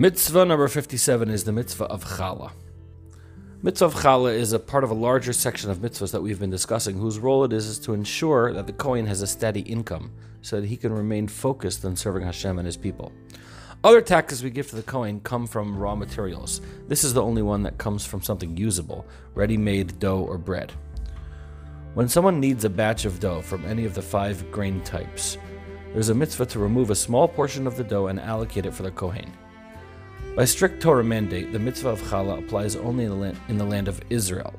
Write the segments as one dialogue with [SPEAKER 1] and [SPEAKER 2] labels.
[SPEAKER 1] Mitzvah number 57 is the mitzvah of challah. Mitzvah of challah is a part of a larger section of mitzvahs that we've been discussing, whose role it is, is to ensure that the Kohen has a steady income so that he can remain focused on serving Hashem and his people. Other taxes we give to the Kohen come from raw materials. This is the only one that comes from something usable, ready made dough or bread. When someone needs a batch of dough from any of the five grain types, there's a mitzvah to remove a small portion of the dough and allocate it for the Kohen. By strict Torah mandate, the mitzvah of challah applies only in the, land, in the land of Israel.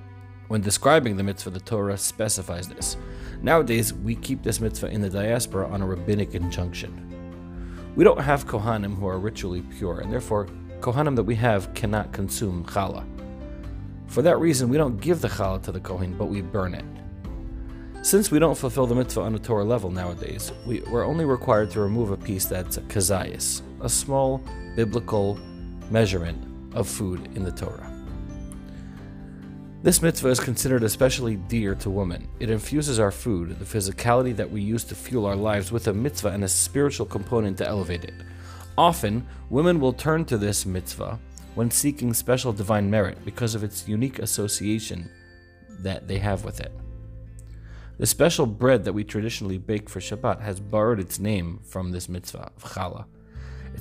[SPEAKER 1] When describing the mitzvah, the Torah specifies this. Nowadays, we keep this mitzvah in the diaspora on a rabbinic injunction. We don't have Kohanim who are ritually pure, and therefore, Kohanim that we have cannot consume challah. For that reason, we don't give the challah to the Kohen, but we burn it. Since we don't fulfill the mitzvah on a Torah level nowadays, we, are only required to remove a piece that's a kazayas, a small biblical measurement of food in the Torah. This mitzvah is considered especially dear to women. It infuses our food, the physicality that we use to fuel our lives, with a mitzvah and a spiritual component to elevate it. Often, women will turn to this mitzvah when seeking special divine merit because of its unique association that they have with it. The special bread that we traditionally bake for Shabbat has borrowed its name from this mitzvah of challah.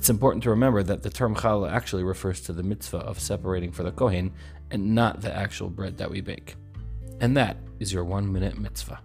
[SPEAKER 1] It's important to remember that the term challah actually refers to the mitzvah of separating for the kohen and not the actual bread that we bake. And that is your one minute mitzvah.